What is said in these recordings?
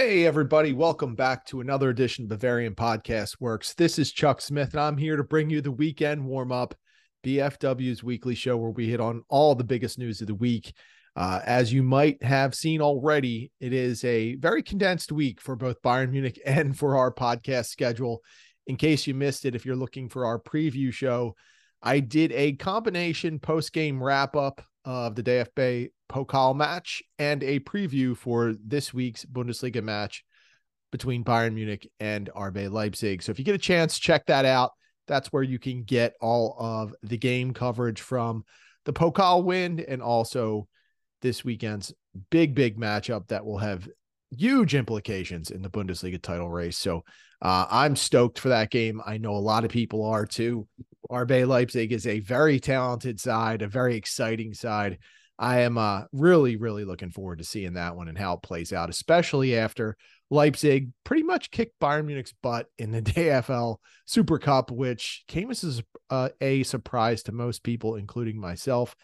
Hey, everybody, welcome back to another edition of Bavarian Podcast Works. This is Chuck Smith, and I'm here to bring you the weekend warm up, BFW's weekly show where we hit on all the biggest news of the week. Uh, as you might have seen already, it is a very condensed week for both Bayern Munich and for our podcast schedule. In case you missed it, if you're looking for our preview show, I did a combination post game wrap up of the DFB Pokal match and a preview for this week's Bundesliga match between Bayern Munich and RB Leipzig. So if you get a chance, check that out. That's where you can get all of the game coverage from the Pokal win and also this weekend's big, big matchup that will have huge implications in the Bundesliga title race. So uh, I'm stoked for that game. I know a lot of people are too. RB Leipzig is a very talented side, a very exciting side. I am uh, really, really looking forward to seeing that one and how it plays out, especially after Leipzig pretty much kicked Bayern Munich's butt in the DFL Super Cup, which came as a, a surprise to most people, including myself.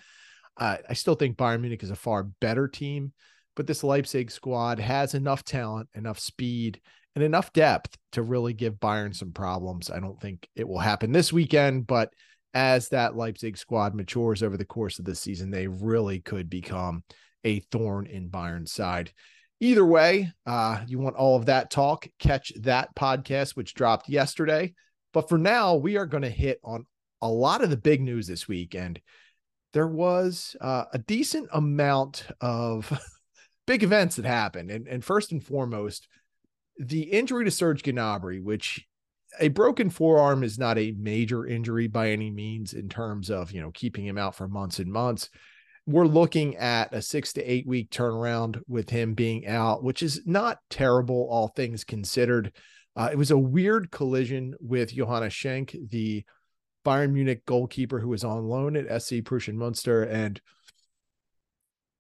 Uh, I still think Bayern Munich is a far better team, but this Leipzig squad has enough talent, enough speed, and enough depth to really give Bayern some problems. I don't think it will happen this weekend, but as that Leipzig squad matures over the course of the season, they really could become a thorn in Bayern's side. Either way, uh, you want all of that talk, catch that podcast, which dropped yesterday. But for now, we are going to hit on a lot of the big news this week. And there was uh, a decent amount of big events that happened. And, and first and foremost, the injury to Serge Gnabry, which a broken forearm is not a major injury by any means in terms of you know keeping him out for months and months. We're looking at a six to eight week turnaround with him being out which is not terrible all things considered. Uh, it was a weird collision with johannes schenk the bayern munich goalkeeper who was on loan at sc prussian munster and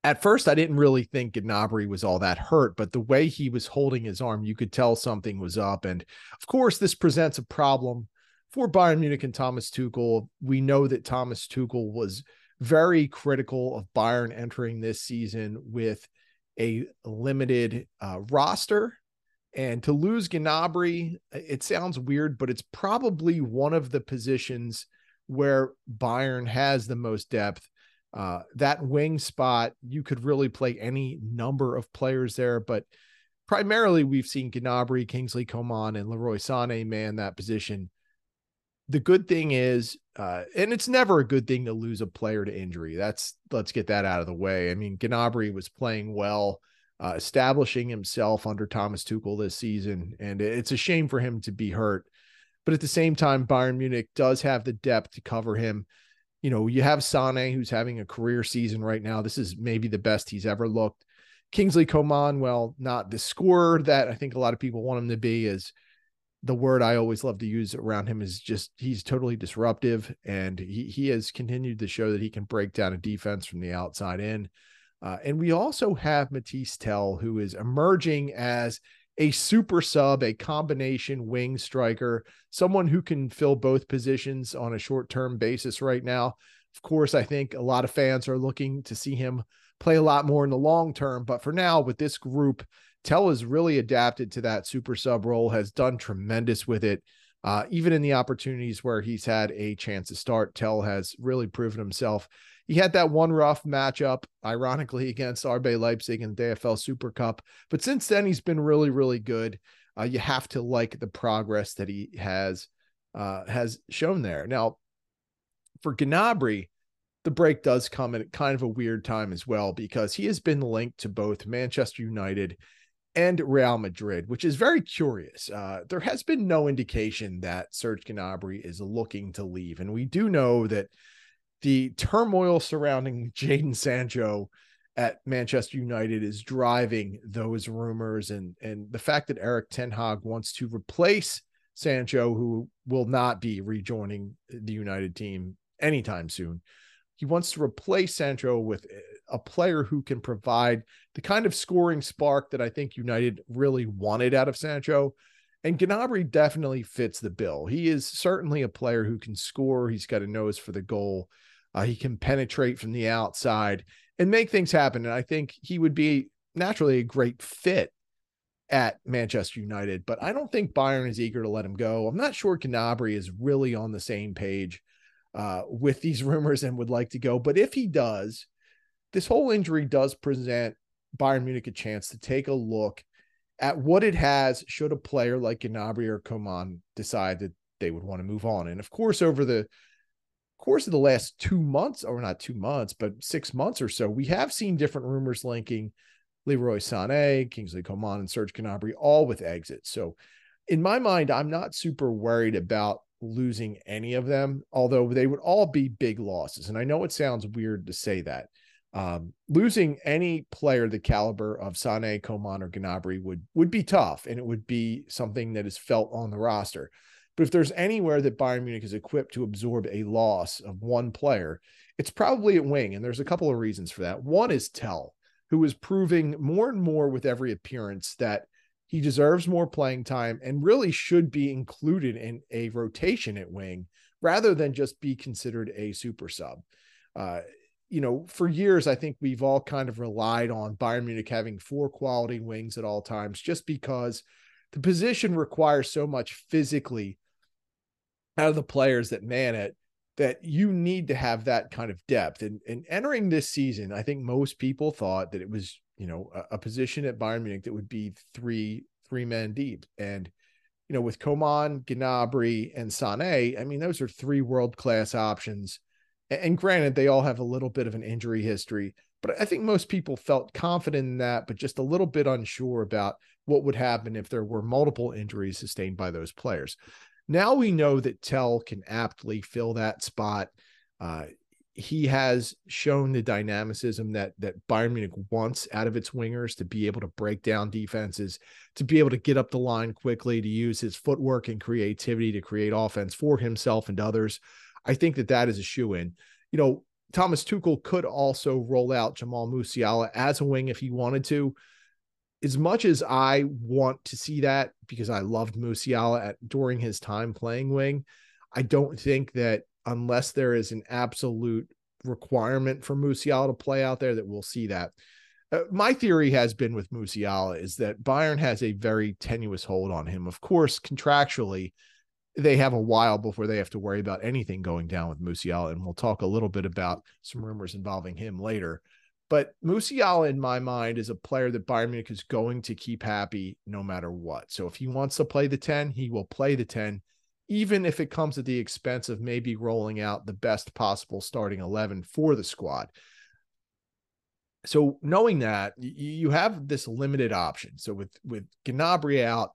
at first I didn't really think Gnabry was all that hurt, but the way he was holding his arm, you could tell something was up. And of course, this presents a problem for Bayern Munich and Thomas Tuchel. We know that Thomas Tuchel was very critical of Bayern entering this season with a limited uh, roster. And to lose Gnabry, it sounds weird, but it's probably one of the positions where Bayern has the most depth uh, that wing spot, you could really play any number of players there, but primarily we've seen Gnabry, Kingsley Coman, and Leroy Sané man that position. The good thing is, uh, and it's never a good thing to lose a player to injury. That's let's get that out of the way. I mean, Gnabry was playing well, uh, establishing himself under Thomas Tuchel this season, and it's a shame for him to be hurt. But at the same time, Bayern Munich does have the depth to cover him you know, you have Sane, who's having a career season right now. This is maybe the best he's ever looked. Kingsley Coman, well, not the scorer that I think a lot of people want him to be, is the word I always love to use around him is just he's totally disruptive, and he he has continued to show that he can break down a defense from the outside in. Uh, and we also have Mathys Tel, who is emerging as a super sub, a combination wing striker, someone who can fill both positions on a short term basis right now. Of course, I think a lot of fans are looking to see him play a lot more in the long term. But for now, with this group, Tel has really adapted to that super sub role, has done tremendous with it. Uh, even in the opportunities where he's had a chance to start, Tel has really proven himself he had that one rough matchup, ironically, against RB Leipzig in the DFL Super Cup. But since then, he's been really, really good. Uh, you have to like the progress that he has uh, has shown there. Now, for Gnabry, the break does come at kind of a weird time as well because he has been linked to both Manchester United and Real Madrid, which is very curious. Uh, there has been no indication that Serge Gnabry is looking to leave, and we do know that the turmoil surrounding Jadon Sancho at Manchester United is driving those rumors and and the fact that Erik Ten Hag wants to replace Sancho who will not be rejoining the United team anytime soon. He wants to replace Sancho with a player who can provide the kind of scoring spark that I think United really wanted out of Sancho. And Gnabry definitely fits the bill. He is certainly a player who can score. He's got a nose for the goal. Uh, he can penetrate from the outside and make things happen. And I think he would be naturally a great fit at Manchester United, but I don't think Bayern is eager to let him go. I'm not sure Gnabry is really on the same page uh, with these rumors and would like to go. But if he does, this whole injury does present Bayern Munich a chance to take a look at what it has should a player like Gnabry or Coman decide that they would want to move on. And of course, over the course of the last two months, or not two months, but six months or so, we have seen different rumors linking Leroy Sané, Kingsley Coman, and Serge Gnabry, all with exits. So, in my mind, I'm not super worried about losing any of them, although they would all be big losses. And I know it sounds weird to say that. Um, losing any player the caliber of Sané, Coman, or Gnabry would would be tough, and it would be something that is felt on the roster. But if there's anywhere that Bayern Munich is equipped to absorb a loss of one player, it's probably at wing. And there's a couple of reasons for that. One is Tel who is proving more and more with every appearance that he deserves more playing time and really should be included in a rotation at wing rather than just be considered a super sub. Uh, you know, for years, I think we've all kind of relied on Bayern Munich having four quality wings at all times just because the position requires so much physically out of the players that man it that you need to have that kind of depth. And, and entering this season, I think most people thought that it was, you know, a, a position at Bayern Munich that would be three three men deep. And, you know, with Coman, Gnabry, and Sané, I mean, those are three world class options. And, granted, they all have a little bit of an injury history, but I think most people felt confident in that, but just a little bit unsure about what would happen if there were multiple injuries sustained by those players. Now we know that Tel can aptly fill that spot. Uh, he has shown the dynamicism that that Bayern Munich wants out of its wingers to be able to break down defenses, to be able to get up the line quickly, to use his footwork and creativity to create offense for himself and others. I think that that is a shoe in. You know, Thomas Tuchel could also roll out Jamal Musiala as a wing if he wanted to as much as I want to see that because I loved Musiala at during his time playing wing, I don't think that unless there is an absolute requirement for Musiala to play out there that we'll see that. Uh, my theory has been with Musiala is that Bayern has a very tenuous hold on him. Of course, contractually, they have a while before they have to worry about anything going down with Musiala, and we'll talk a little bit about some rumors involving him later. But Musiala, in my mind, is a player that Bayern Munich is going to keep happy no matter what. So if he wants to play the 10, he will play the 10, even if it comes at the expense of maybe rolling out the best possible starting 11 for the squad. So knowing that, you have this limited option. So with with Gnabry out,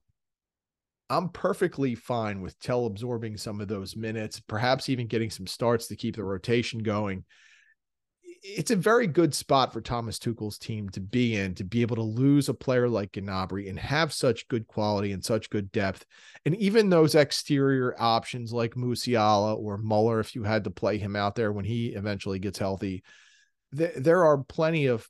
I'm perfectly fine with Tel absorbing some of those minutes, perhaps even getting some starts to keep the rotation going it's a very good spot for Thomas Tuchel's team to be in to be able to lose a player like Gnabry and have such good quality and such good depth. And even those exterior options like Musiala or Muller, if you had to play him out there when he eventually gets healthy, th- there are plenty of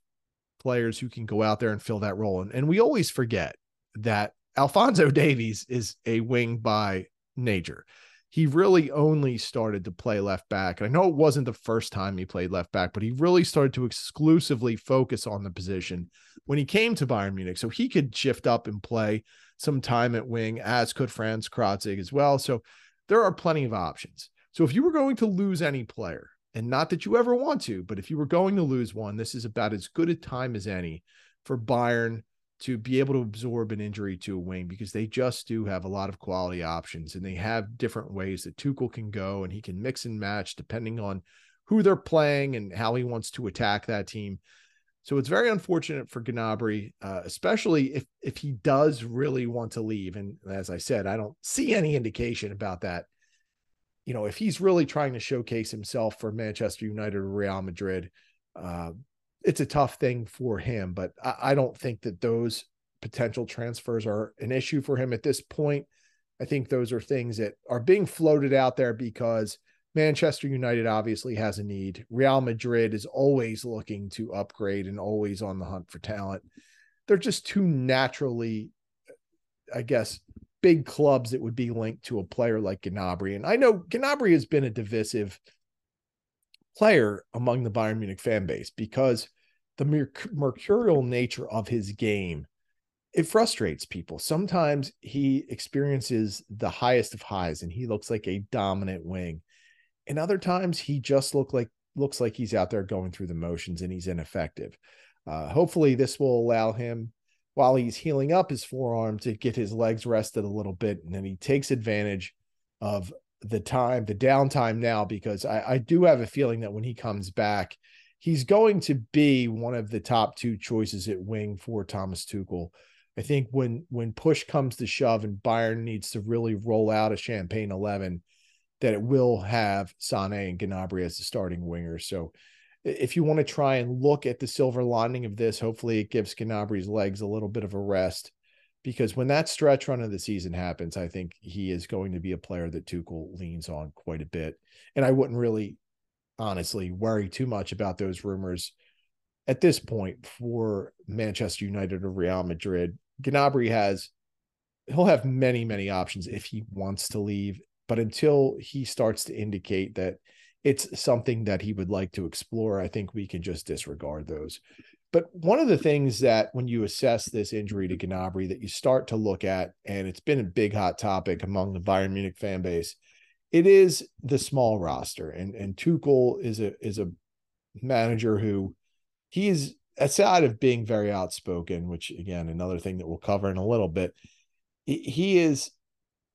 players who can go out there and fill that role. And, and we always forget that Alphonso Davies is a wing by nature he really only started to play left back. And I know it wasn't the first time he played left back, but he really started to exclusively focus on the position when he came to Bayern Munich. So he could shift up and play some time at wing, as could Frans Krätzig as well. So there are plenty of options. So if you were going to lose any player, and not that you ever want to, but if you were going to lose one, this is about as good a time as any for Bayern to be able to absorb an injury to a wing because they just do have a lot of quality options and they have different ways that Tuchel can go and he can mix and match depending on who they're playing and how he wants to attack that team. So it's very unfortunate for Gnabry, uh, especially if if he does really want to leave. And as I said, I don't see any indication about that. You know, if he's really trying to showcase himself for Manchester United or Real Madrid, uh, it's a tough thing for him, but I, I don't think that those potential transfers are an issue for him at this point. I think those are things that are being floated out there because Manchester United obviously has a need. Real Madrid is always looking to upgrade and always on the hunt for talent. They're just too naturally, I guess, big clubs that would be linked to a player like Gnabry. And I know Gnabry has been a divisive player among the Bayern Munich fan base because the mercurial nature of his game it frustrates people. Sometimes he experiences the highest of highs and he looks like a dominant wing. And other times he just look like looks like he's out there going through the motions and he's ineffective. Uh, hopefully this will allow him while he's healing up his forearm to get his legs rested a little bit and then he takes advantage of the time, the downtime now, because I, I do have a feeling that when he comes back, he's going to be one of the top two choices at wing for Thomas Tuchel. I think when when push comes to shove and Bayern needs to really roll out a champagne 11, that it will have Sane and Gnabry as the starting wingers. So if you want to try and look at the silver lining of this, hopefully it gives Gnabry's legs a little bit of a rest because when that stretch run of the season happens, I think he is going to be a player that Tuchel leans on quite a bit. And I wouldn't really honestly worry too much about those rumors at this point for Manchester United or Real Madrid. Gnabry has he'll have many many options if he wants to leave, but until he starts to indicate that it's something that he would like to explore, I think we can just disregard those. But one of the things that when you assess this injury to Gnabry that you start to look at, and it's been a big hot topic among the Bayern Munich fan base, it is the small roster. And and Tuchel is a is a manager who he's aside of being very outspoken, which again, another thing that we'll cover in a little bit, he is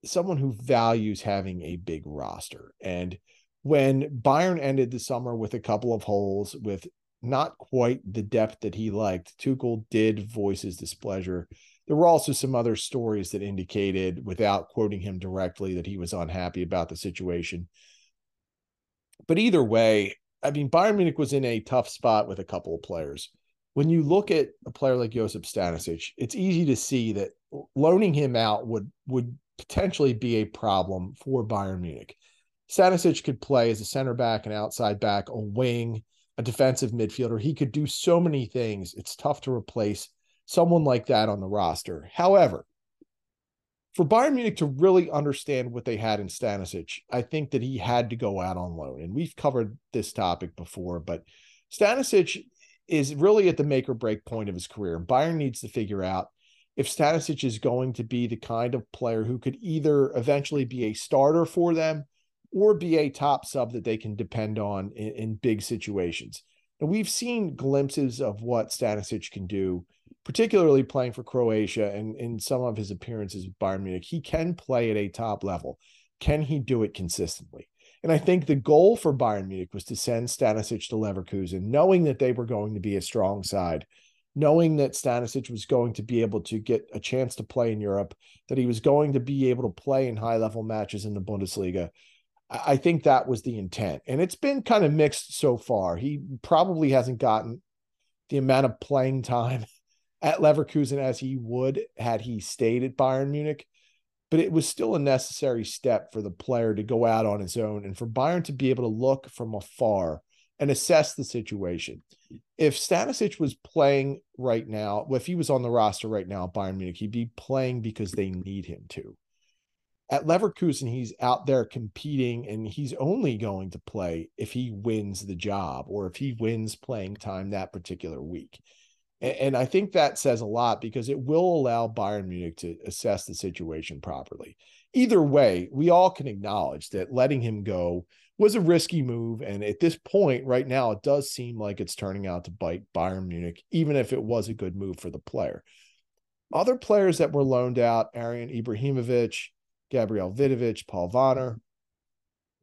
someone who values having a big roster. And when Bayern ended the summer with a couple of holes with not quite the depth that he liked. Tuchel did voice his displeasure. There were also some other stories that indicated, without quoting him directly, that he was unhappy about the situation. But either way, I mean, Bayern Munich was in a tough spot with a couple of players. When you look at a player like Josip Stanisic, it's easy to see that loaning him out would would potentially be a problem for Bayern Munich. Stanisic could play as a center back, an outside back, a wing a defensive midfielder. He could do so many things. It's tough to replace someone like that on the roster. However, for Bayern Munich to really understand what they had in Stanisic, I think that he had to go out on loan. And we've covered this topic before, but Stanisic is really at the make or break point of his career. Bayern needs to figure out if Stanisic is going to be the kind of player who could either eventually be a starter for them or be a top sub that they can depend on in, in big situations. And we've seen glimpses of what Stanisic can do, particularly playing for Croatia and in some of his appearances with Bayern Munich. He can play at a top level. Can he do it consistently? And I think the goal for Bayern Munich was to send Stanisic to Leverkusen, knowing that they were going to be a strong side, knowing that Stanisic was going to be able to get a chance to play in Europe, that he was going to be able to play in high level matches in the Bundesliga, I think that was the intent. And it's been kind of mixed so far. He probably hasn't gotten the amount of playing time at Leverkusen as he would had he stayed at Bayern Munich. But it was still a necessary step for the player to go out on his own and for Bayern to be able to look from afar and assess the situation. If Stanisic was playing right now, if he was on the roster right now at Bayern Munich, he'd be playing because they need him to at Leverkusen, he's out there competing and he's only going to play if he wins the job or if he wins playing time that particular week. And, and I think that says a lot because it will allow Bayern Munich to assess the situation properly. Either way, we all can acknowledge that letting him go was a risky move. And at this point, right now, it does seem like it's turning out to bite Bayern Munich, even if it was a good move for the player. Other players that were loaned out, Arijon Ibrahimovic, Gabriel Vidovic, Paul Wanner.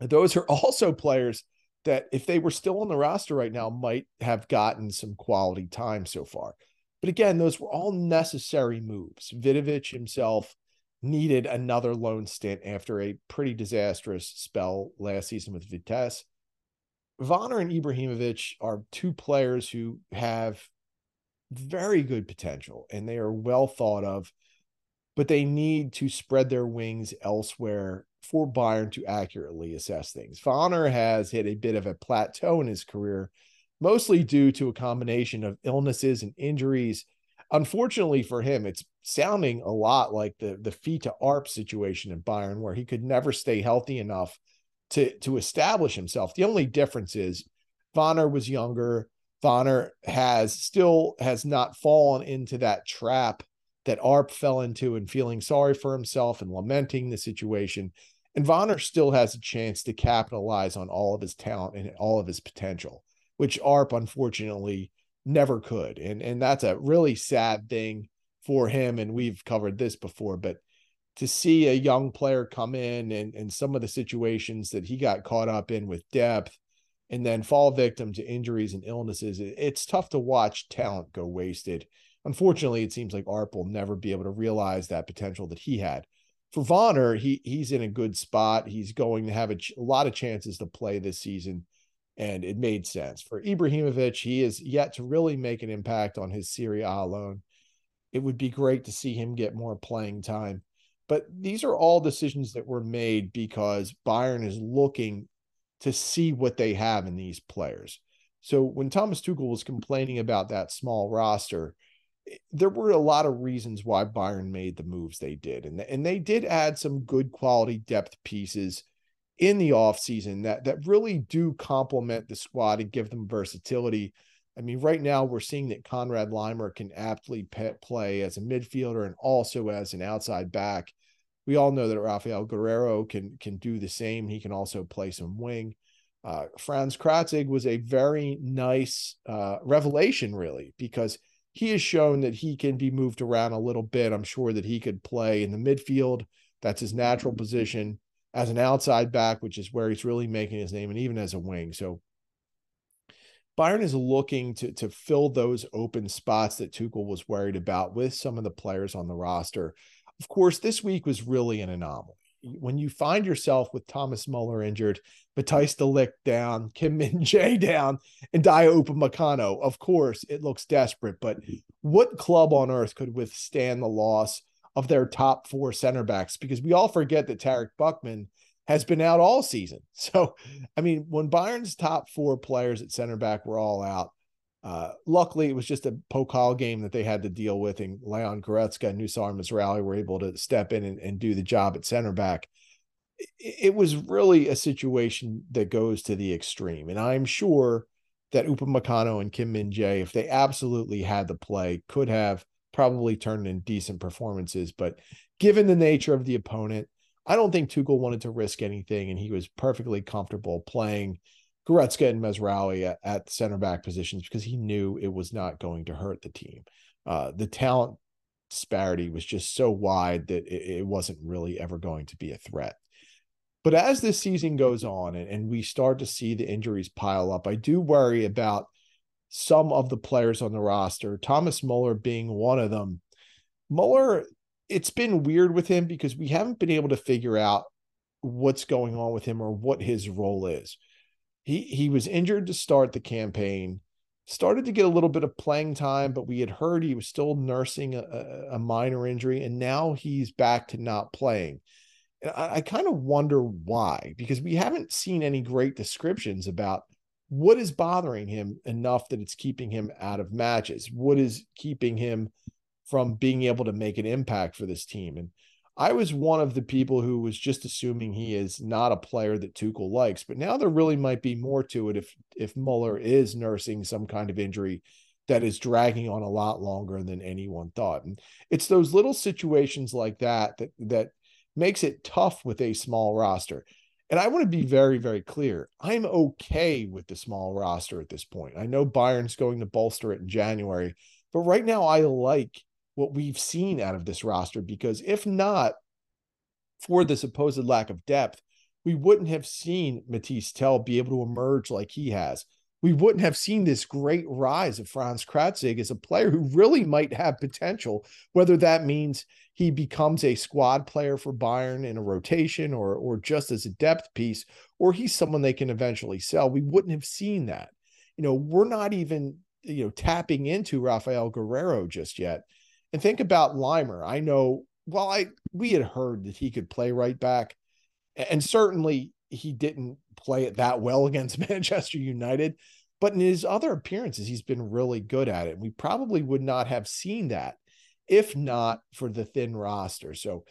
Those are also players that, if they were still on the roster right now, might have gotten some quality time so far. But again, those were all necessary moves. Vidovic himself needed another loan stint after a pretty disastrous spell last season with Vitesse. Wanner and Ibrahimovic are two players who have very good potential and they are well thought of but they need to spread their wings elsewhere for Bayern to accurately assess things. Wanner has hit a bit of a plateau in his career, mostly due to a combination of illnesses and injuries. Unfortunately for him, it's sounding a lot like the the Fiete Arp situation in Bayern, where he could never stay healthy enough to to establish himself. The only difference is Wanner was younger. Wanner has still has not fallen into that trap that Arp fell into and feeling sorry for himself and lamenting the situation. And Wanner still has a chance to capitalize on all of his talent and all of his potential, which Arp unfortunately never could. And and that's a really sad thing for him. And we've covered this before, but to see a young player come in and, and some of the situations that he got caught up in with depth and then fall victim to injuries and illnesses, it's tough to watch talent go wasted. Unfortunately, it seems like Arp will never be able to realize that potential that he had. For Wanner, he he's in a good spot. He's going to have a, ch- a lot of chances to play this season, and it made sense. For Ibrahimovic, he is yet to really make an impact on his Serie A alone. It would be great to see him get more playing time. But these are all decisions that were made because Bayern is looking to see what they have in these players. So when Thomas Tuchel was complaining about that small roster, there were a lot of reasons why Bayern made the moves they did. And, and they did add some good quality depth pieces in the offseason that that really do complement the squad and give them versatility. I mean, right now we're seeing that Conrad Laimer can aptly play as a midfielder and also as an outside back. We all know that Raphaël Guerreiro can can do the same. He can also play some wing. Uh, Frans Krätzig was a very nice uh, revelation, really, because – he has shown that he can be moved around a little bit. I'm sure that he could play in the midfield. That's his natural position as an outside back, which is where he's really making his name, and even as a wing. So Bayern is looking to to fill those open spots that Tuchel was worried about with some of the players on the roster. Of course, this week was really an anomaly when you find yourself with Thomas Muller injured, Matthijs de down, Kim Min Jae down, and Dayot Upamecano, of course, it looks desperate. But what club on earth could withstand the loss of their top four center backs? Because we all forget that Tarek Buchmann has been out all season. So, I mean, when Bayern's top four players at center back were all out, uh, luckily, it was just a Pokal game that they had to deal with, and Leon Goretzka and Noussair Mazraoui were able to step in and, and do the job at center back. It, it was really a situation that goes to the extreme, and I'm sure that Upamecano and Kim Min Jae, if they absolutely had the play, could have probably turned in decent performances. But given the nature of the opponent, I don't think Tuchel wanted to risk anything, and he was perfectly comfortable playing Goretzka and Mazraoui at, at center back positions because he knew it was not going to hurt the team. Uh, the talent disparity was just so wide that it, it, wasn't really ever going to be a threat. But as this season goes on and, and we start to see the injuries pile up, I do worry about some of the players on the roster, Thomas Muller being one of them. Muller, it's been weird with him because we haven't been able to figure out what's going on with him or what his role is he he was injured to start the campaign started to get a little bit of playing time but we had heard he was still nursing a, a minor injury and now he's back to not playing. And i, I kind of wonder why because we haven't seen any great descriptions about what is bothering him enough that it's keeping him out of matches. What is keeping him from being able to make an impact for this team? And I was one of the people who was just assuming he is not a player that Tuchel likes, but now there really might be more to it if if Muller is nursing some kind of injury that is dragging on a lot longer than anyone thought. And it's those little situations like that that that makes it tough with a small roster. And I want to be very, very clear. I'm okay with the small roster at this point. I know Bayern's going to bolster it in January, but right now I like what we've seen out of this roster because if not for the supposed lack of depth, we wouldn't have seen Mathys Tel be able to emerge like he has. We wouldn't have seen this great rise of Frans Krätzig as a player who really might have potential, whether that means he becomes a squad player for Bayern in a rotation or, or just as a depth piece, or he's someone they can eventually sell. We wouldn't have seen that. You know, we're not even, you know, tapping into Raphaël Guerreiro just yet. And think about Laimer. I know, well, I we had heard that he could play right back, and certainly he didn't play it that well against Manchester United. But in his other appearances, he's been really good at it. And we probably would not have seen that if not for the thin roster. So,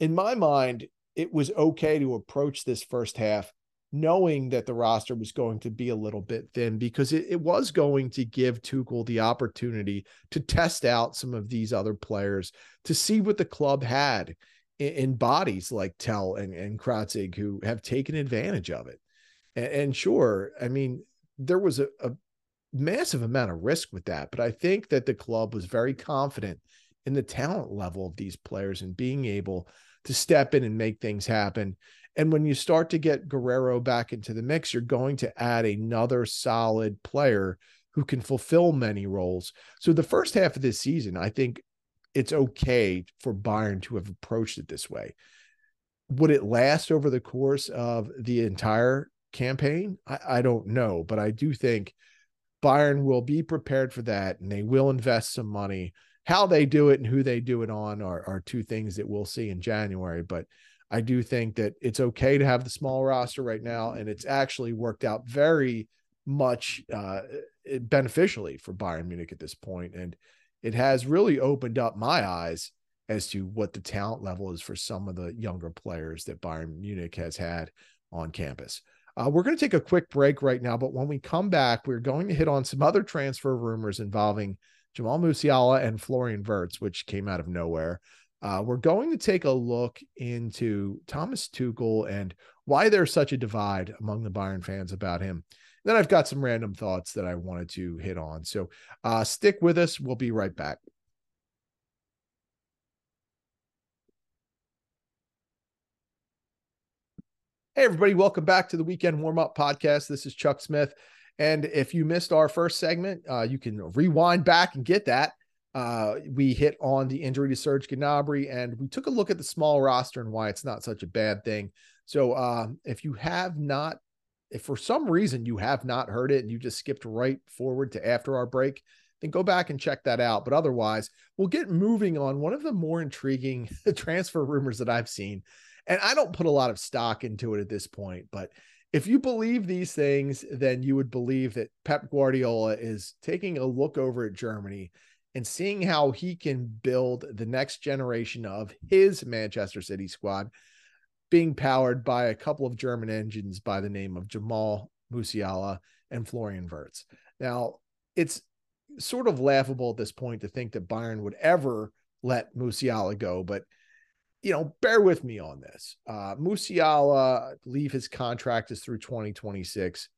in my mind, it was okay to approach this first half knowing that the roster was going to be a little bit thin because it, it was going to give Tuchel the opportunity to test out some of these other players to see what the club had in, in bodies like Tel and, and Krätzig who have taken advantage of it. And, and sure, I mean, there was a, a massive amount of risk with that, but I think that the club was very confident in the talent level of these players and being able to step in and make things happen. And when you start to get Guerreiro back into the mix, you're going to add another solid player who can fulfill many roles. So the first half of this season, I think it's okay for Bayern to have approached it this way. Would it last over the course of the entire campaign? I, I don't know, but I do think Bayern will be prepared for that and they will invest some money. How they do it and who they do it on are, are two things that we'll see in January. But I do think that it's okay to have the small roster right now, and it's actually worked out very much uh, beneficially for Bayern Munich at this point, and it has really opened up my eyes as to what the talent level is for some of the younger players that Bayern Munich has had on campus. Uh, we're going to take a quick break right now, but when we come back, we're going to hit on some other transfer rumors involving Jamal Musiala and Florian Wirtz, which came out of nowhere. Uh, we're going to take a look into Thomas Tuchel and why there's such a divide among the Bayern fans about him. Then I've got some random thoughts that I wanted to hit on. So uh, stick with us. We'll be right back. Hey, everybody, welcome back to the Weekend Warm Up Podcast. This is Chuck Smith. And if you missed our first segment, uh, you can rewind back and get that. Uh, we hit on the injury to Serge Gnabry, and we took a look at the small roster and why it's not such a bad thing. So, uh, if you have not, if for some reason you have not heard it and you just skipped right forward to after our break, then go back and check that out. But otherwise, we'll get moving on one of the more intriguing transfer rumors that I've seen. And I don't put a lot of stock into it at this point, but if you believe these things, then you would believe that Pep Guardiola is taking a look over at Germany and seeing how he can build the next generation of his Manchester City squad being powered by a couple of German engines by the name of Jamal Musiala and Florian Wirtz. Now, it's sort of laughable at this point to think that Bayern would ever let Musiala go, but you know, bear with me on this. Uh, Musiala, I believe his contract is through 2026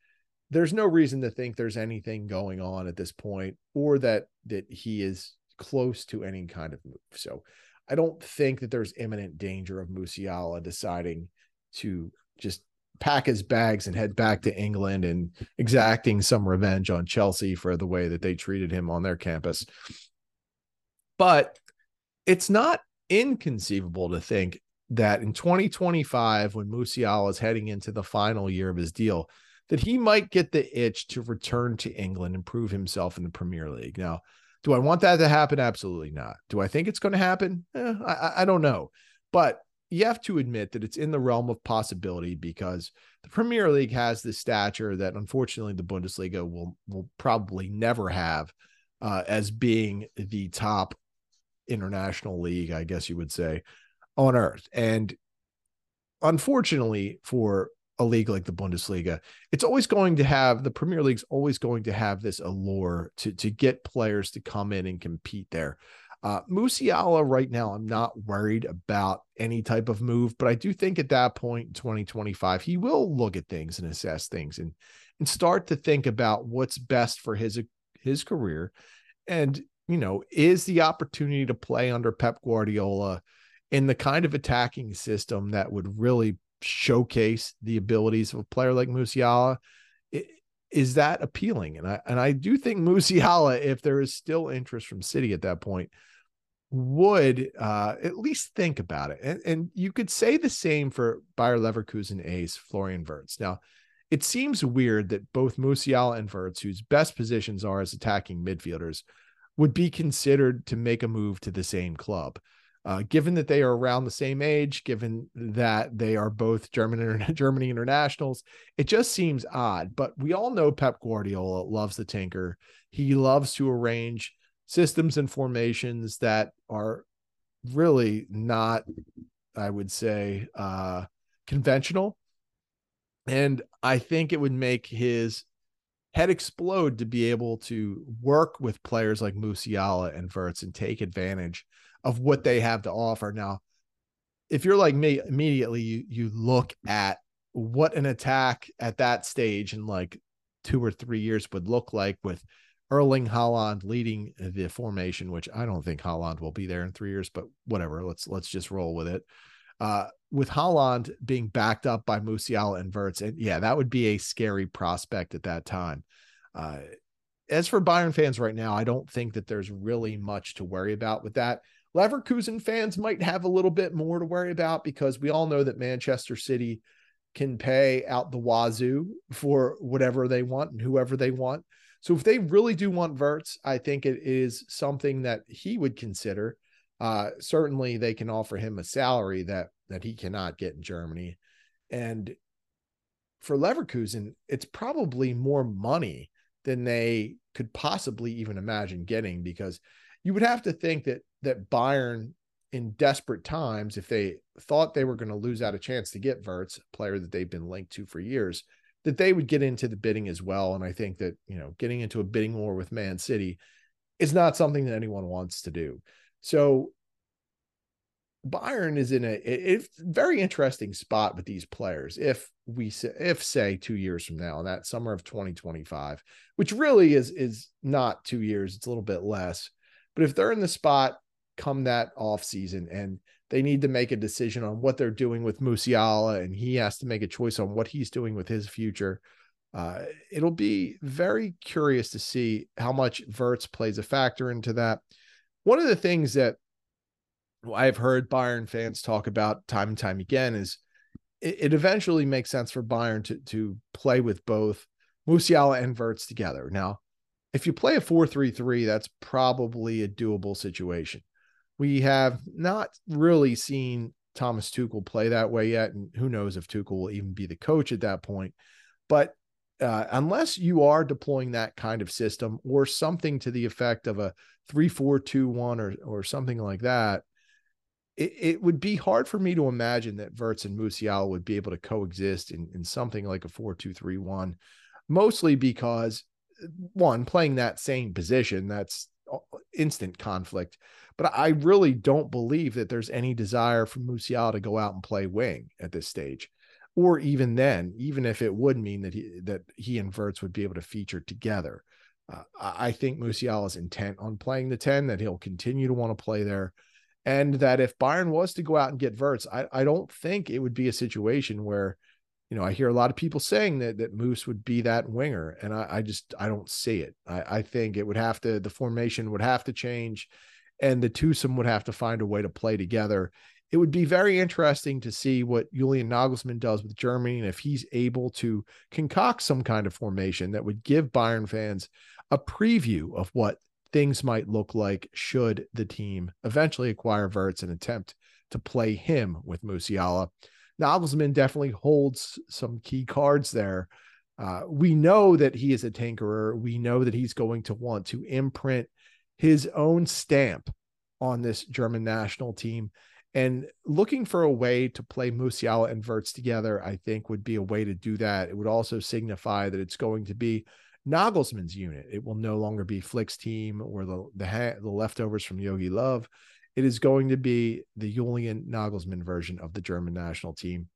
there's no reason to think there's anything going on at this point or that that he is close to any kind of move. So I don't think that there's imminent danger of Musiala deciding to just pack his bags and head back to England and exacting some revenge on Chelsea for the way that they treated him on their campus. But it's not inconceivable to think that in 2025, when Musiala is heading into the final year of his deal, that he might get the itch to return to England and prove himself in the Premier League. Now, do I want that to happen? Absolutely not. Do I think it's going to happen? Eh, I, I don't know. But you have to admit that it's in the realm of possibility because the Premier League has this stature that unfortunately the Bundesliga will will probably never have uh, as being the top international league, I guess you would say, on earth. And unfortunately for a league like the Bundesliga, it's always going to have the Premier League's always going to have this allure to to get players to come in and compete there. Uh, Musiala right now, I'm not worried about any type of move, but I do think at that point in 2025, he will look at things and assess things and and start to think about what's best for his his career. And you know, is the opportunity to play under Pep Guardiola in the kind of attacking system that would really showcase the abilities of a player like Musiala. Is that appealing? And I and I do think Musiala, if there is still interest from City at that point, would uh, at least think about it. And, and you could say the same for Bayer Leverkusen ace Florian Wirtz. Now, it seems weird that both Musiala and Wirtz, whose best positions are as attacking midfielders, would be considered to make a move to the same club. Uh, given that they are around the same age, given that they are both German and Germany internationals, it just seems odd. But we all know Pep Guardiola loves the tinker. He loves to arrange systems and formations that are really not, I would say, uh, conventional. And I think it would make his head explode to be able to work with players like Musiala and Wirtz and take advantage of what they have to offer. Now, if you're like me, immediately you you look at what an attack at that stage in like two or three years would look like with Erling Haaland leading the formation, which I don't think Haaland will be there in three years, but whatever. Let's let's just roll with it. Uh, with Haaland being backed up by Musiala and Wirtz, and yeah, that would be a scary prospect at that time. Uh, as for Bayern fans right now, I don't think that there's really much to worry about with that. Leverkusen fans might have a little bit more to worry about because we all know that Manchester City can pay out the wazoo for whatever they want and whoever they want. So if they really do want Wirtz, I think it is something that he would consider. Uh, certainly, they can offer him a salary that that he cannot get in Germany, and for Leverkusen, it's probably more money than they could possibly even imagine getting because you would have to think that that Bayern in desperate times, if they thought they were going to lose out a chance to get Wirtz, a player that they've been linked to for years, that they would get into the bidding as well. And I think that, you know, getting into a bidding war with Man City is not something that anyone wants to do. So Bayern is in a, a, very interesting spot with these players. If we say, if say two years from now, that summer of 2025, which really is is not two years, it's a little bit less. But if they're in the spot come that off season and they need to make a decision on what they're doing with Musiala and he has to make a choice on what he's doing with his future. Uh, it'll be very curious to see how much Wirtz plays a factor into that. One of the things that I've heard Bayern fans talk about time and time again is it, it eventually makes sense for Bayern to to play with both Musiala and Wirtz together. Now, if you play a 4-3-3, that's probably a doable situation we have not really seen Thomas Tuchel play that way yet. And who knows if Tuchel will even be the coach at that point. But uh, unless you are deploying that kind of system or something to the effect of a 3 4 2 1 or, or something like that, it, it would be hard for me to imagine that Wirtz and Musiala would be able to coexist in, in something like a 4 2 3 1, mostly because one, playing that same position, that's instant conflict. But I really don't believe that there's any desire for Musiala to go out and play wing at this stage, or even then, even if it would mean that he that he and Wirtz would be able to feature together. Uh, I think Musiala is intent on playing the 10, that he'll continue to want to play there. And that if Bayern was to go out and get Wirtz, I, I don't think it would be a situation where you know, I hear a lot of people saying that that Moose would be that winger, and I, I just I don't see it. I, I, think it would have to the formation would have to change, and the twosome would have to find a way to play together. It would be very interesting to see what Julian Nagelsmann does with Germany, and if he's able to concoct some kind of formation that would give Bayern fans a preview of what things might look like should the team eventually acquire Wirtz and attempt to play him with Musiala. Nagelsmann definitely holds some key cards there. Uh, we know that he is a tinkerer. We know that he's going to want to imprint his own stamp on this German national team. And looking for a way to play Musiala and Wirtz together, I think would be a way to do that. It would also signify that it's going to be Nagelsmann's unit. It will no longer be Flick's team or the the, ha- the leftovers from Jogi Löw. It is going to be the Julian Nagelsmann version of the German national team.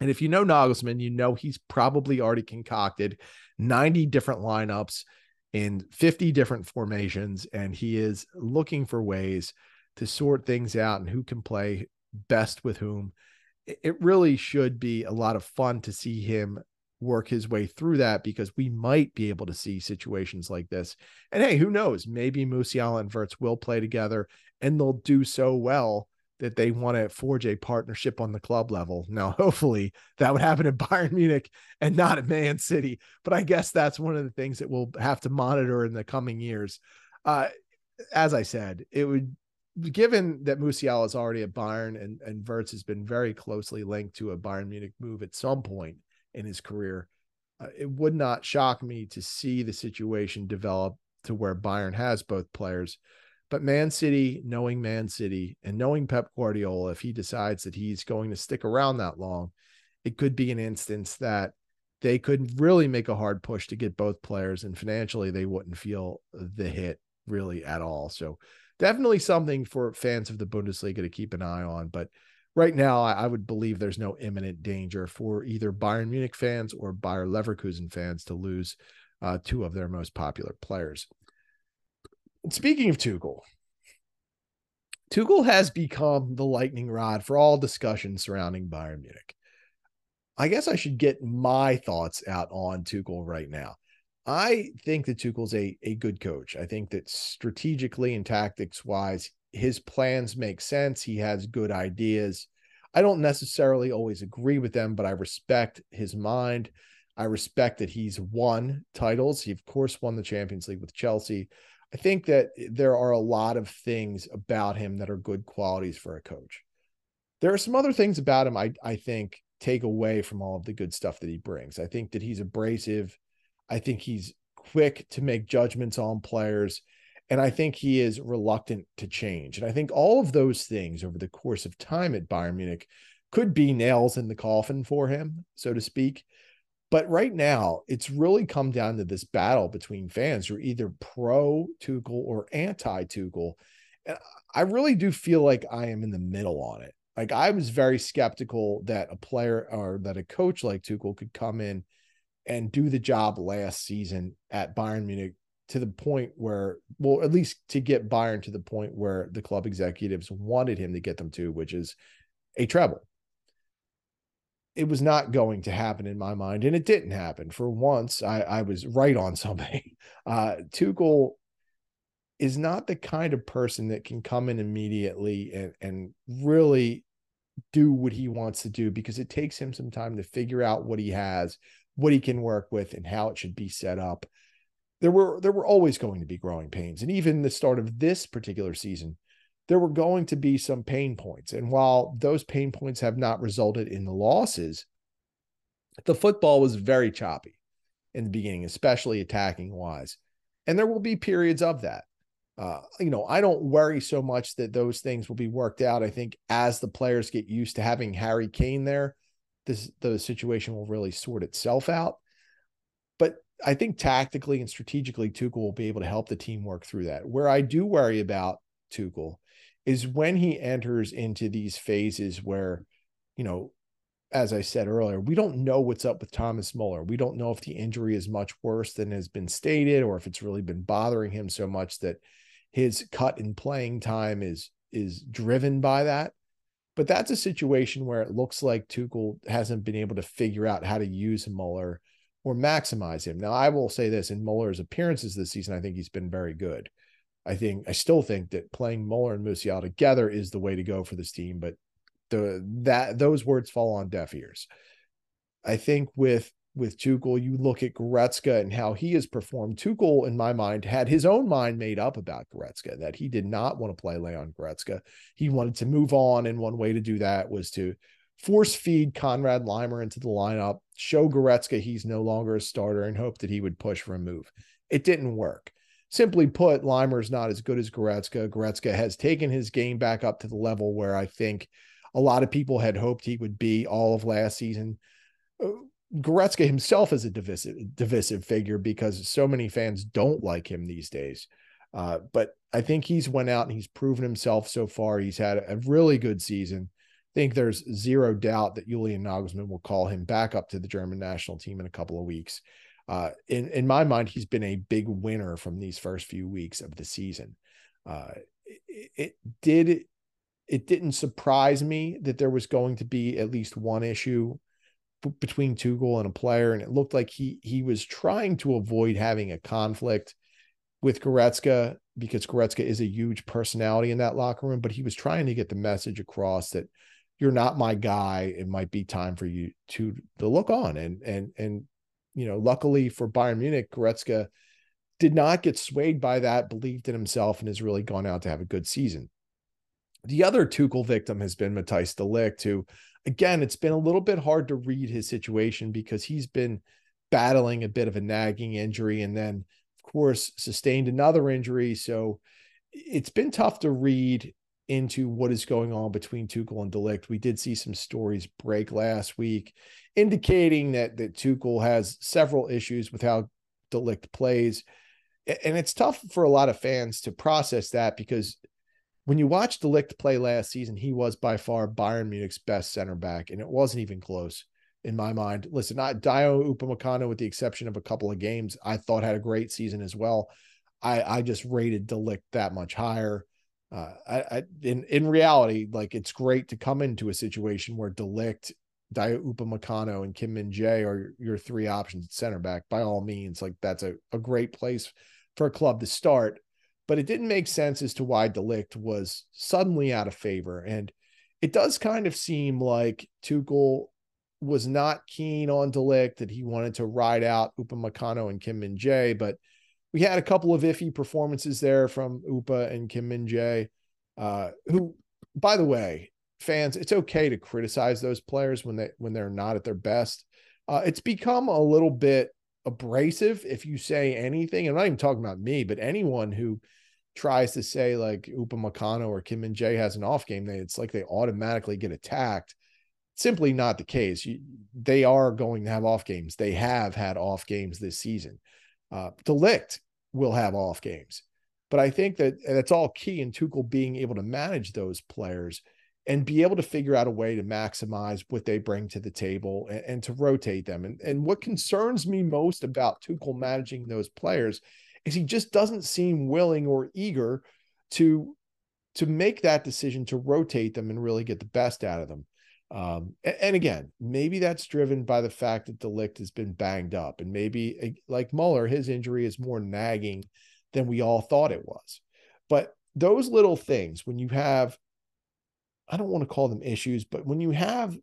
And if you know Nagelsmann, you know he's probably already concocted 90 different lineups in 50 different formations, and he is looking for ways to sort things out and who can play best with whom. It really should be a lot of fun to see him work his way through that because we might be able to see situations like this. And hey, who knows? Maybe Musiala and Wirtz will play together and they'll do so well that they want to forge a partnership on the club level. Now, hopefully that would happen at Bayern Munich and not at Man City. But I guess that's one of the things that we'll have to monitor in the coming years. Uh, as I said, it would given that Musiala is already at Bayern and, and Wirtz has been very closely linked to a Bayern Munich move at some point in his career, uh, it would not shock me to see the situation develop to where Bayern has both players but Man City, knowing Man City and knowing Pep Guardiola, if he decides that he's going to stick around that long, it could be an instance that they could really make a hard push to get both players, and financially, they wouldn't feel the hit really at all. So, definitely something for fans of the Bundesliga to keep an eye on. But right now, I, would believe there's no imminent danger for either Bayern Munich fans or Bayer Leverkusen fans to lose uh, two of their most popular players. And speaking of Tuchel, Tuchel has become the lightning rod for all discussion surrounding Bayern Munich. I guess I should get my thoughts out on Tuchel right now. I think that Tuchel's a, a good coach. I think that strategically and tactics wise, his plans make sense. He has good ideas. I don't necessarily always agree with them, but I respect his mind. I respect that he's won titles. He, of course, won the Champions League with Chelsea. I think that there are a lot of things about him that are good qualities for a coach. There are some other things about him I, I think take away from all of the good stuff that he brings. I think that he's abrasive. I think he's quick to make judgments on players. And I think he is reluctant to change. And I think all of those things over the course of time at Bayern Munich could be nails in the coffin for him, so to speak. But right now, it's really come down to this battle between fans who are either pro Tuchel or anti Tuchel. And I really do feel like I am in the middle on it. Like I was very skeptical that a player or that a coach like Tuchel could come in and do the job last season at Bayern Munich to the point where, well, at least to get Bayern to the point where the club executives wanted him to get them to, which is a treble it was not going to happen in my mind, and it didn't happen. For once, I, I was right on something. Uh, Tuchel is not the kind of person that can come in immediately and, and really do what he wants to do because it takes him some time to figure out what he has, what he can work with, and how it should be set up. There were there were always going to be growing pains, and even the start of this particular season, there were going to be some pain points. And while those pain points have not resulted in the losses, the football was very choppy in the beginning, especially attacking wise. And there will be periods of that. Uh, you know, I don't worry so much that those things will be worked out. I think as the players get used to having Harry Kane there, this the situation will really sort itself out. But I think tactically and strategically, Tuchel will be able to help the team work through that. Where I do worry about Tuchel is when he enters into these phases where, you know, as I said earlier, we don't know what's up with Thomas Muller. We don't know if the injury is much worse than has been stated, or if it's really been bothering him so much that his cut in playing time is is driven by that. But that's a situation where it looks like Tuchel hasn't been able to figure out how to use Muller or maximize him. Now, I will say this in Muller's appearances this season, I think he's been very good. I think I still think that playing Muller and Musiala together is the way to go for this team, but the that those words fall on deaf ears. I think with with Tuchel, you look at Goretzka and how he has performed. Tuchel, in my mind, had his own mind made up about Goretzka that he did not want to play Leon Goretzka. He wanted to move on, and one way to do that was to force feed Konrad Laimer into the lineup, show Goretzka he's no longer a starter, and hope that he would push for a move. It didn't work simply put, Laimer's not as good as Goretzka. Goretzka has taken his game back up to the level where I think a lot of people had hoped he would be all of last season. Uh, Goretzka himself is a divisive, divisive figure because so many fans don't like him these days. Uh, but I think he's went out and he's proven himself so far. He's had a really good season. I think there's zero doubt that Julian Nagelsmann will call him back up to the German national team in a couple of weeks uh, in in my mind, he's been a big winner from these first few weeks of the season. Uh, it, it did it didn't surprise me that there was going to be at least one issue between Tuchel and a player, and it looked like he he was trying to avoid having a conflict with Goretzka because Goretzka is a huge personality in that locker room, but he was trying to get the message across that you're not my guy. It might be time for you to to look on and and and you know, luckily for Bayern Munich, Goretzka did not get swayed by that, believed in himself, and has really gone out to have a good season. The other Tuchel victim has been Matthijs de who, again, it's been a little bit hard to read his situation because he's been battling a bit of a nagging injury and then, of course, sustained another injury. So it's been tough to read into what is going on between Tuchel and De Ligt. We did see some stories break last week indicating that that Tuchel has several issues with how De Ligt plays. And it's tough for a lot of fans to process that because when you watch De Ligt play last season, he was by far Bayern Munich's best center back, and it wasn't even close in my mind. Listen, not Dayot Upamecano, with the exception of a couple of games, I thought had a great season as well. I I just rated De Ligt that much higher. Uh, I, I in in reality, like it's great to come into a situation where De Ligt, Dayot Upamecano, and Kim Min Jae are your three options at center back. By all means, like that's a, a great place for a club to start. But it didn't make sense as to why De Ligt was suddenly out of favor. And it does kind of seem like Tuchel was not keen on De Ligt, that he wanted to ride out Upa, Upamecano and Kim Min Jae, but we had a couple of iffy performances there from Upa and Kim Min Jae, uh, who, by the way, fans, it's okay to criticize those players when they when they're not at their best. Uh, it's become a little bit abrasive if you say anything. I'm not even talking about me, but anyone who tries to say like Upamecano or Kim Min Jae has an off game, they it's like they automatically get attacked. Simply not the case. You, they are going to have off games. They have had off games this season. Uh, De Ligt will have off games, but I think that that's all key in Tuchel being able to manage those players and be able to figure out a way to maximize what they bring to the table and, and to rotate them. And, and what concerns me most about Tuchel managing those players is he just doesn't seem willing or eager to to make that decision to rotate them and really get the best out of them. Um, and, and, again, maybe that's driven by the fact that De Ligt has been banged up, and maybe eh, like Muller, his injury is more nagging than we all thought it was. But those little things, when you have, I don't want to call them issues, but when you have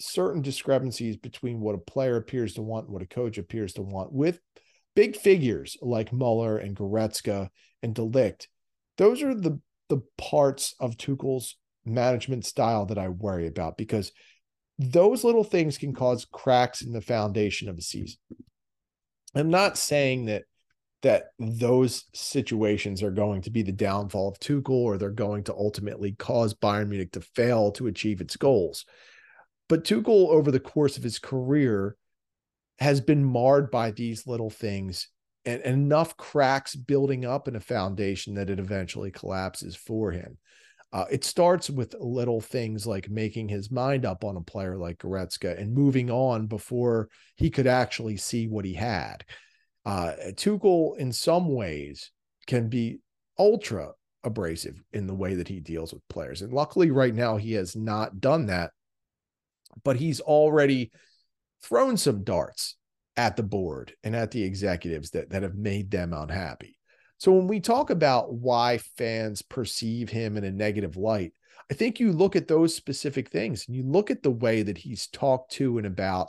certain discrepancies between what a player appears to want and what a coach appears to want with big figures like Muller and Goretzka and De Ligt, those are the the parts of Tuchel's management style that I worry about because those little things can cause cracks in the foundation of a season. I'm not saying that that those situations are going to be the downfall of Tuchel or they're going to ultimately cause Bayern Munich to fail to achieve its goals. But Tuchel over the course of his career has been marred by these little things and, and enough cracks building up in a foundation that it eventually collapses for him. Uh, it starts with little things like making his mind up on a player like Goretzka and moving on before he could actually see what he had. Uh, Tuchel, in some ways, can be ultra abrasive in the way that he deals with players. And luckily, right now, he has not done that, but he's already thrown some darts at the board and at the executives that, that have made them unhappy. So when we talk about why fans perceive him in a negative light, I think you look at those specific things and you look at the way that he's talked to and about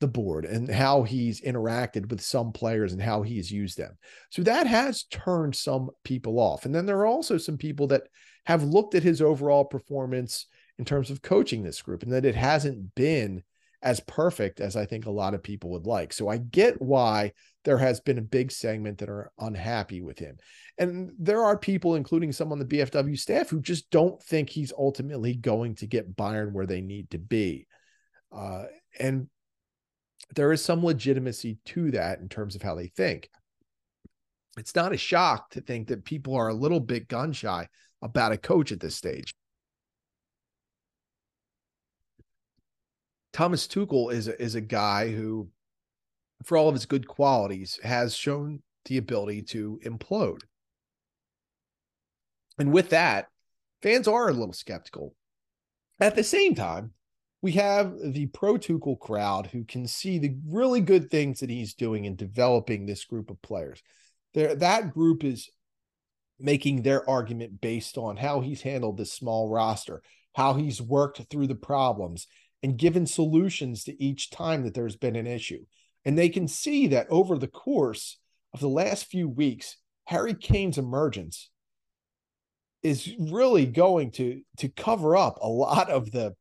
the board and how he's interacted with some players and how he's used them. So that has turned some people off. And then there are also some people that have looked at his overall performance in terms of coaching this group and that it hasn't been as perfect as I think a lot of people would like. So I get why there has been a big segment that are unhappy with him. And there are people, including some on the BFW staff, who just don't think he's ultimately going to get Bayern where they need to be. Uh, and there is some legitimacy to that in terms of how they think. It's not a shock to think that people are a little bit gun shy about a coach at this stage. Thomas Tuchel is a, is a guy who, for all of his good qualities, has shown the ability to implode. And with that, fans are a little skeptical. At the same time, we have the pro Tuchel crowd who can see the really good things that he's doing in developing this group of players. There, that group is making their argument based on how he's handled this small roster, how he's worked through the problems, and given solutions to each time that there's been an issue. And they can see that over the course of the last few weeks, Harry Kane's emergence is really going to to cover up a lot of the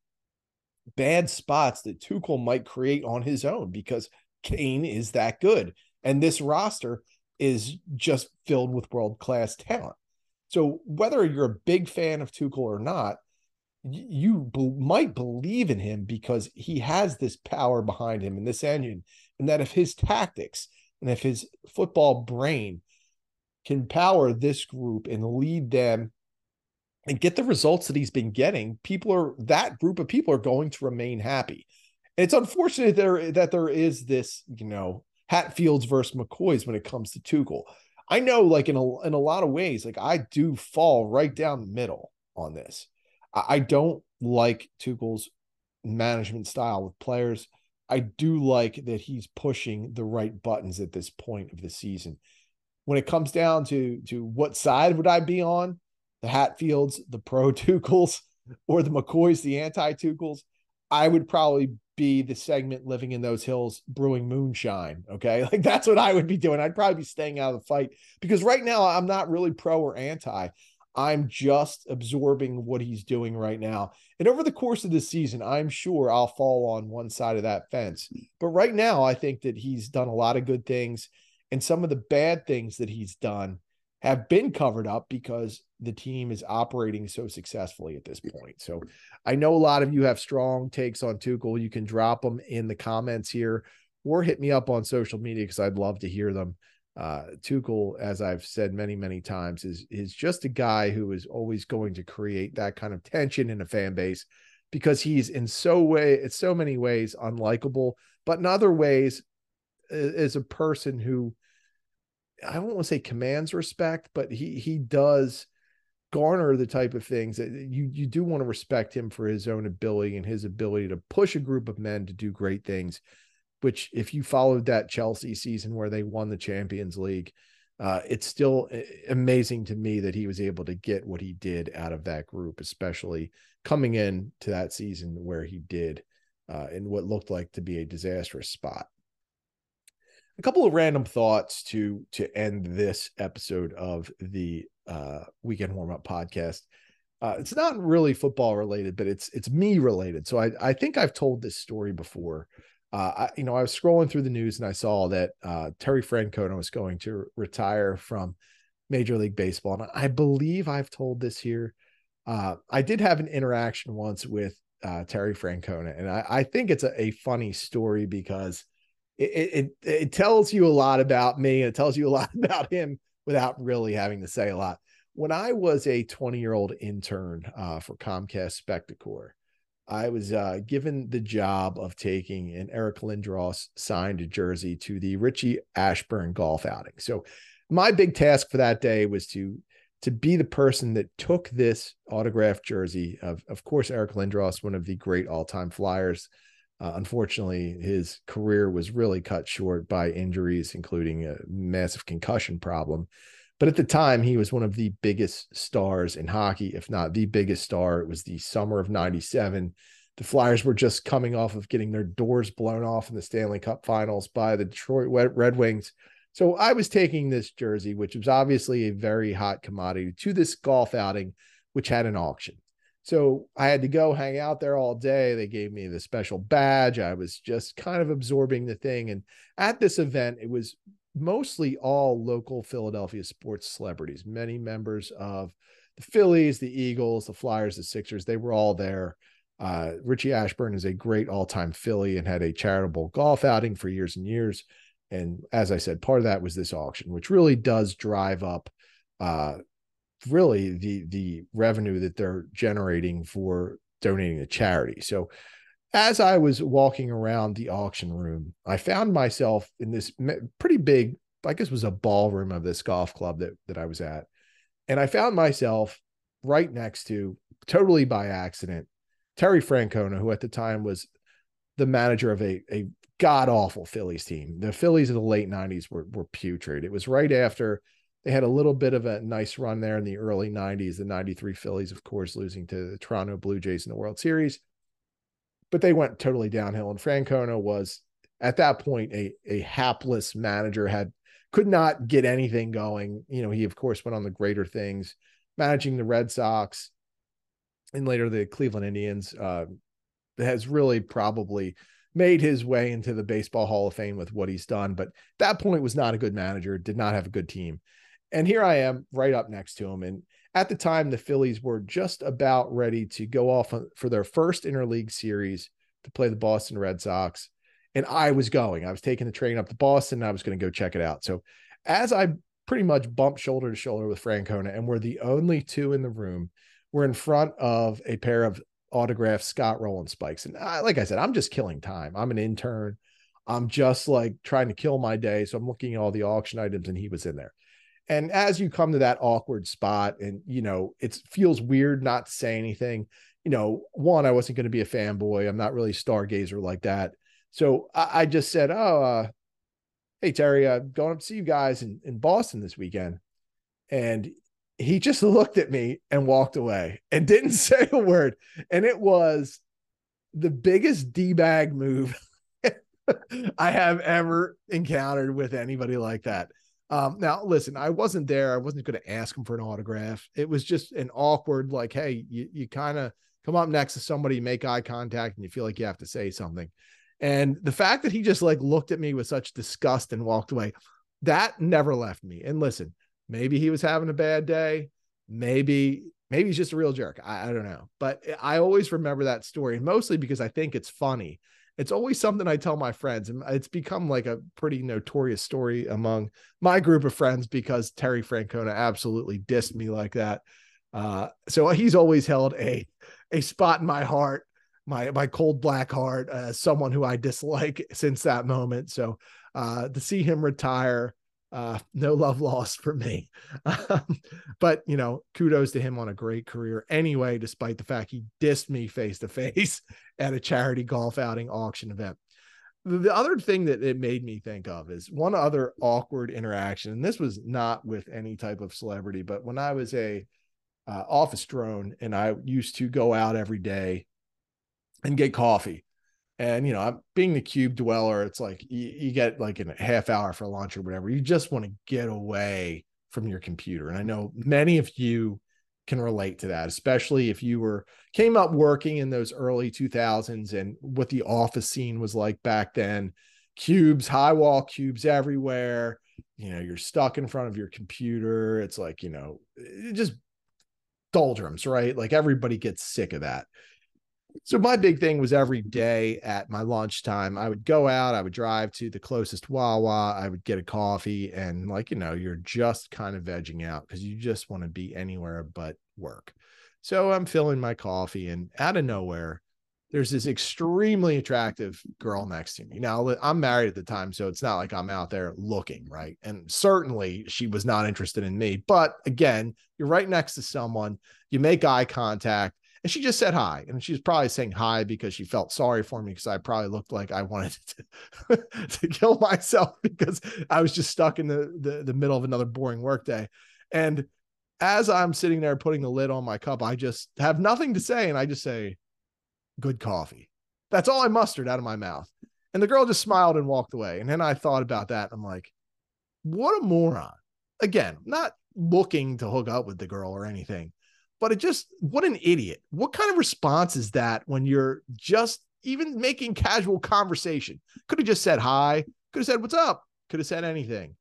bad spots that Tuchel might create on his own because Kane is that good. And this roster is just filled with world class talent. So whether you're a big fan of Tuchel or not, you be- might believe in him because he has this power behind him and this engine, and that if his tactics and if his football brain can power this group and lead them and get the results that he's been getting, people are that group of people are going to remain happy. And it's unfortunate there that there is this, you know, Hatfields versus McCoys when it comes to Tuchel. I know, like in a in a lot of ways, like I do fall right down the middle on this. I don't like Tuchel's management style with players. I do like that he's pushing the right buttons at this point of the season. When it comes down to to what side would I be on, the Hatfields, the pro Tuchels, or the McCoys, the anti Tuchels, I would probably be the segment living in those hills brewing moonshine. Okay. Like that's what I would be doing. I'd probably be staying out of the fight because right now I'm not really pro or anti. I'm just absorbing what he's doing right now. And over the course of the season, I'm sure I'll fall on one side of that fence. But right now, I think that he's done a lot of good things. And some of the bad things that he's done have been covered up because the team is operating so successfully at this point. So I know a lot of you have strong takes on Tuchel. You can drop them in the comments here or hit me up on social media because I'd love to hear them uh, Tuchel, as I've said many, many times, is is just a guy who is always going to create that kind of tension in a fan base because he's in so way, in so many ways, unlikable, but in other ways, is a person who I don't want to say commands respect, but he he does garner the type of things that you you do want to respect him for his own ability and his ability to push a group of men to do great things which if you followed that Chelsea season where they won the Champions League, uh, it's still eh, amazing to me that he was able to get what he did out of that group, especially coming in to that season where he did uh, in what looked like to be a disastrous spot. A couple of random thoughts to to end this episode of the uh, weekend warm up podcast. Uh, it's not really football related, but it's it's me related. So I I think I've told this story before uh, I, you know, I was scrolling through the news and I saw that uh, Terry Francona was going to retire from Major League Baseball, and I believe I've told this here. Uh, I did have an interaction once with uh, Terry Francona, and I, I think it's a, a, funny story because it, it it tells you a lot about me and it tells you a lot about him without really having to say a lot. When I was a 20 year old intern uh, for Comcast Spectacor, I was uh, given the job of taking an Eric Lindros signed jersey to the Richie Ashburn golf outing. So my big task for that day was to to be the person that took this autographed jersey of, of course, Eric Lindros, one of the great all-time flyers. Uh, unfortunately, his career was really cut short by injuries, including a massive concussion problem. But at the time, he was one of the biggest stars in hockey, if not the biggest star. It was the summer of 97. The Flyers were just coming off of getting their doors blown off in the Stanley Cup finals by the Detroit Red Wings. So I was taking this jersey, which was obviously a very hot commodity, to this golf outing, which had an auction. So I had to go hang out there all day. They gave me the special badge. I was just kind of absorbing the thing. And at this event, it was mostly all local Philadelphia sports celebrities, many members of the Phillies, the Eagles, the Flyers, the Sixers. They were all there. Uh, Richie Ashburn is a great all time Philly and had a charitable golf outing for years and years. And as I said, part of that was this auction, which really does drive up uh, really the the revenue that they're generating for donating to charity. So as I was walking around the auction room, I found myself in this pretty big, I guess was a ballroom of this golf club that that I was at. And I found myself right next to, totally by accident, Terry Francona, who at the time was the manager of a, a god awful Phillies team. The Phillies of the late 90s were, were putrid. It was right after they had a little bit of a nice run there in the early 90s. The 93 Phillies, of course, losing to the Toronto Blue Jays in the World Series but they went totally downhill. And Francona was at that point a a hapless manager, had could not get anything going. You know, he of course went on the greater things, managing the Red Sox and later the Cleveland Indians. Uh, has really probably made his way into the baseball hall of fame with what he's done but that point was not a good manager did not have a good team and here i am right up next to him and at the time, the Phillies were just about ready to go off for their first interleague series to play the Boston Red Sox. And I was going, I was taking the train up to Boston. And I was going to go check it out. So as I pretty much bumped shoulder to shoulder with Francona, and we're the only two in the room, we're in front of a pair of autographed Scott Rolen spikes. And I, like I said, I'm just killing time. I'm an intern. I'm just like trying to kill my day. So I'm looking at all the auction items, and he was in there. And as you come to that awkward spot, and you know, it feels weird not to say anything. You know, one, I wasn't going to be a fanboy. I'm not really a stargazer like that. So I, I just said, "Oh, uh, hey Terry, I'm going up to see you guys in, in Boston this weekend." And he just looked at me and walked away and didn't say a word. And it was the biggest D bag move I have ever encountered with anybody like that. Um, now, listen, I wasn't there. I wasn't going to ask him for an autograph. It was just an awkward, like, hey, you, you kind of come up next to somebody, make eye contact, and you feel like you have to say something. And the fact that he just like looked at me with such disgust and walked away, that never left me. And listen, maybe he was having a bad day. Maybe, maybe he's just a real jerk. I, I don't know. But I always remember that story, mostly because I think it's funny it's always something I tell my friends, and it's become like a pretty notorious story among my group of friends because Terry Francona absolutely dissed me like that. Uh, so he's always held a a spot in my heart, my my cold black heart, as someone who I dislike since that moment. So uh, to see him retire uh, no love lost for me. Um, but you know, kudos to him on a great career anyway, despite the fact he dissed me face to face at a charity golf outing auction event. The other thing that it made me think of is one other awkward interaction, and this was not with any type of celebrity, but when I was a uh, office drone and I used to go out every day and get coffee and you know, being the cube dweller, it's like you, you get like a half hour for lunch or whatever. You just want to get away from your computer. And I know many of you can relate to that, especially if you were came up working in those early 2000s and what the office scene was like back then. Cubes, high wall cubes everywhere. You know, you're stuck in front of your computer. It's like, you know, just doldrums, right? Like everybody gets sick of that. So my big thing was every day at my lunchtime, I would go out, I would drive to the closest Wawa, I would get a coffee, and like you know, you're just kind of vegging out because you just want to be anywhere but work. So I'm filling my coffee, and out of nowhere, there's this extremely attractive girl next to me. Now I'm married at the time, so it's not like I'm out there looking, right? And certainly she was not interested in me. But again, you're right next to someone, you make eye contact and she just said hi. And she's probably saying hi because she felt sorry for me because I probably looked like I wanted to, to kill myself because I was just stuck in the, the, the middle of another boring workday. And as I'm sitting there putting the lid on my cup, I just have nothing to say. And I just say, good coffee. That's all I mustered out of my mouth. And the girl just smiled and walked away. And then I thought about that. I'm like, what a moron. Again, not looking to hook up with the girl or anything, but it just what an idiot. What kind of response is that when you're just even making casual conversation? Could have just said hi, could have said what's up, could have said anything.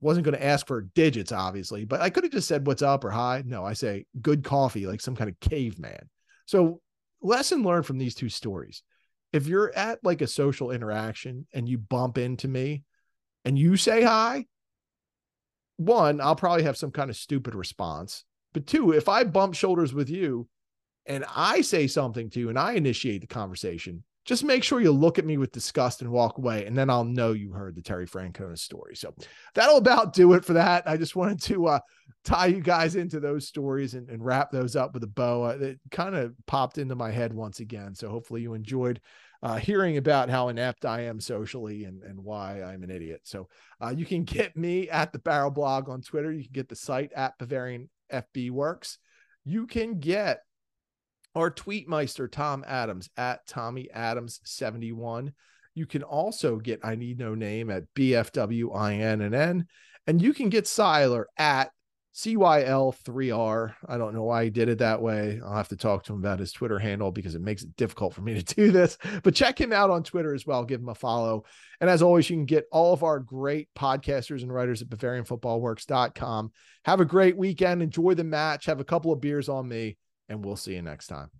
Wasn't going to ask for digits, obviously, but I could have just said what's up or hi. No, I say good coffee, like some kind of caveman. So, lesson learned from these two stories. If you're at like a social interaction and you bump into me and you say hi, one, I'll probably have some kind of stupid response but two, if I bump shoulders with you and I say something to you and I initiate the conversation, just make sure you look at me with disgust and walk away, and then I'll know you heard the Terry Francona story. So that'll about do it for that. I just wanted to uh, tie you guys into those stories and, and wrap those up with a bow. Uh, it kind of popped into my head once again. So hopefully you enjoyed uh, hearing about how inept I am socially and, and why I'm an idiot. So uh, you can get me at the Barrel Blog on Twitter. You can get the site at Bavarian FB Works. You can get our tweetmeister Tom Adams at Tommy Adams 71. You can also get I Need No Name at BFWINNN. And you can get Siler at CYL3R. I don't know why he did it that way. I'll have to talk to him about his Twitter handle because it makes it difficult for me to do this. But check him out on Twitter as well. Give him a follow. And as always, you can get all of our great podcasters and writers at BavarianFootballWorks.com. Have a great weekend. Enjoy the match. Have a couple of beers on me, and we'll see you next time.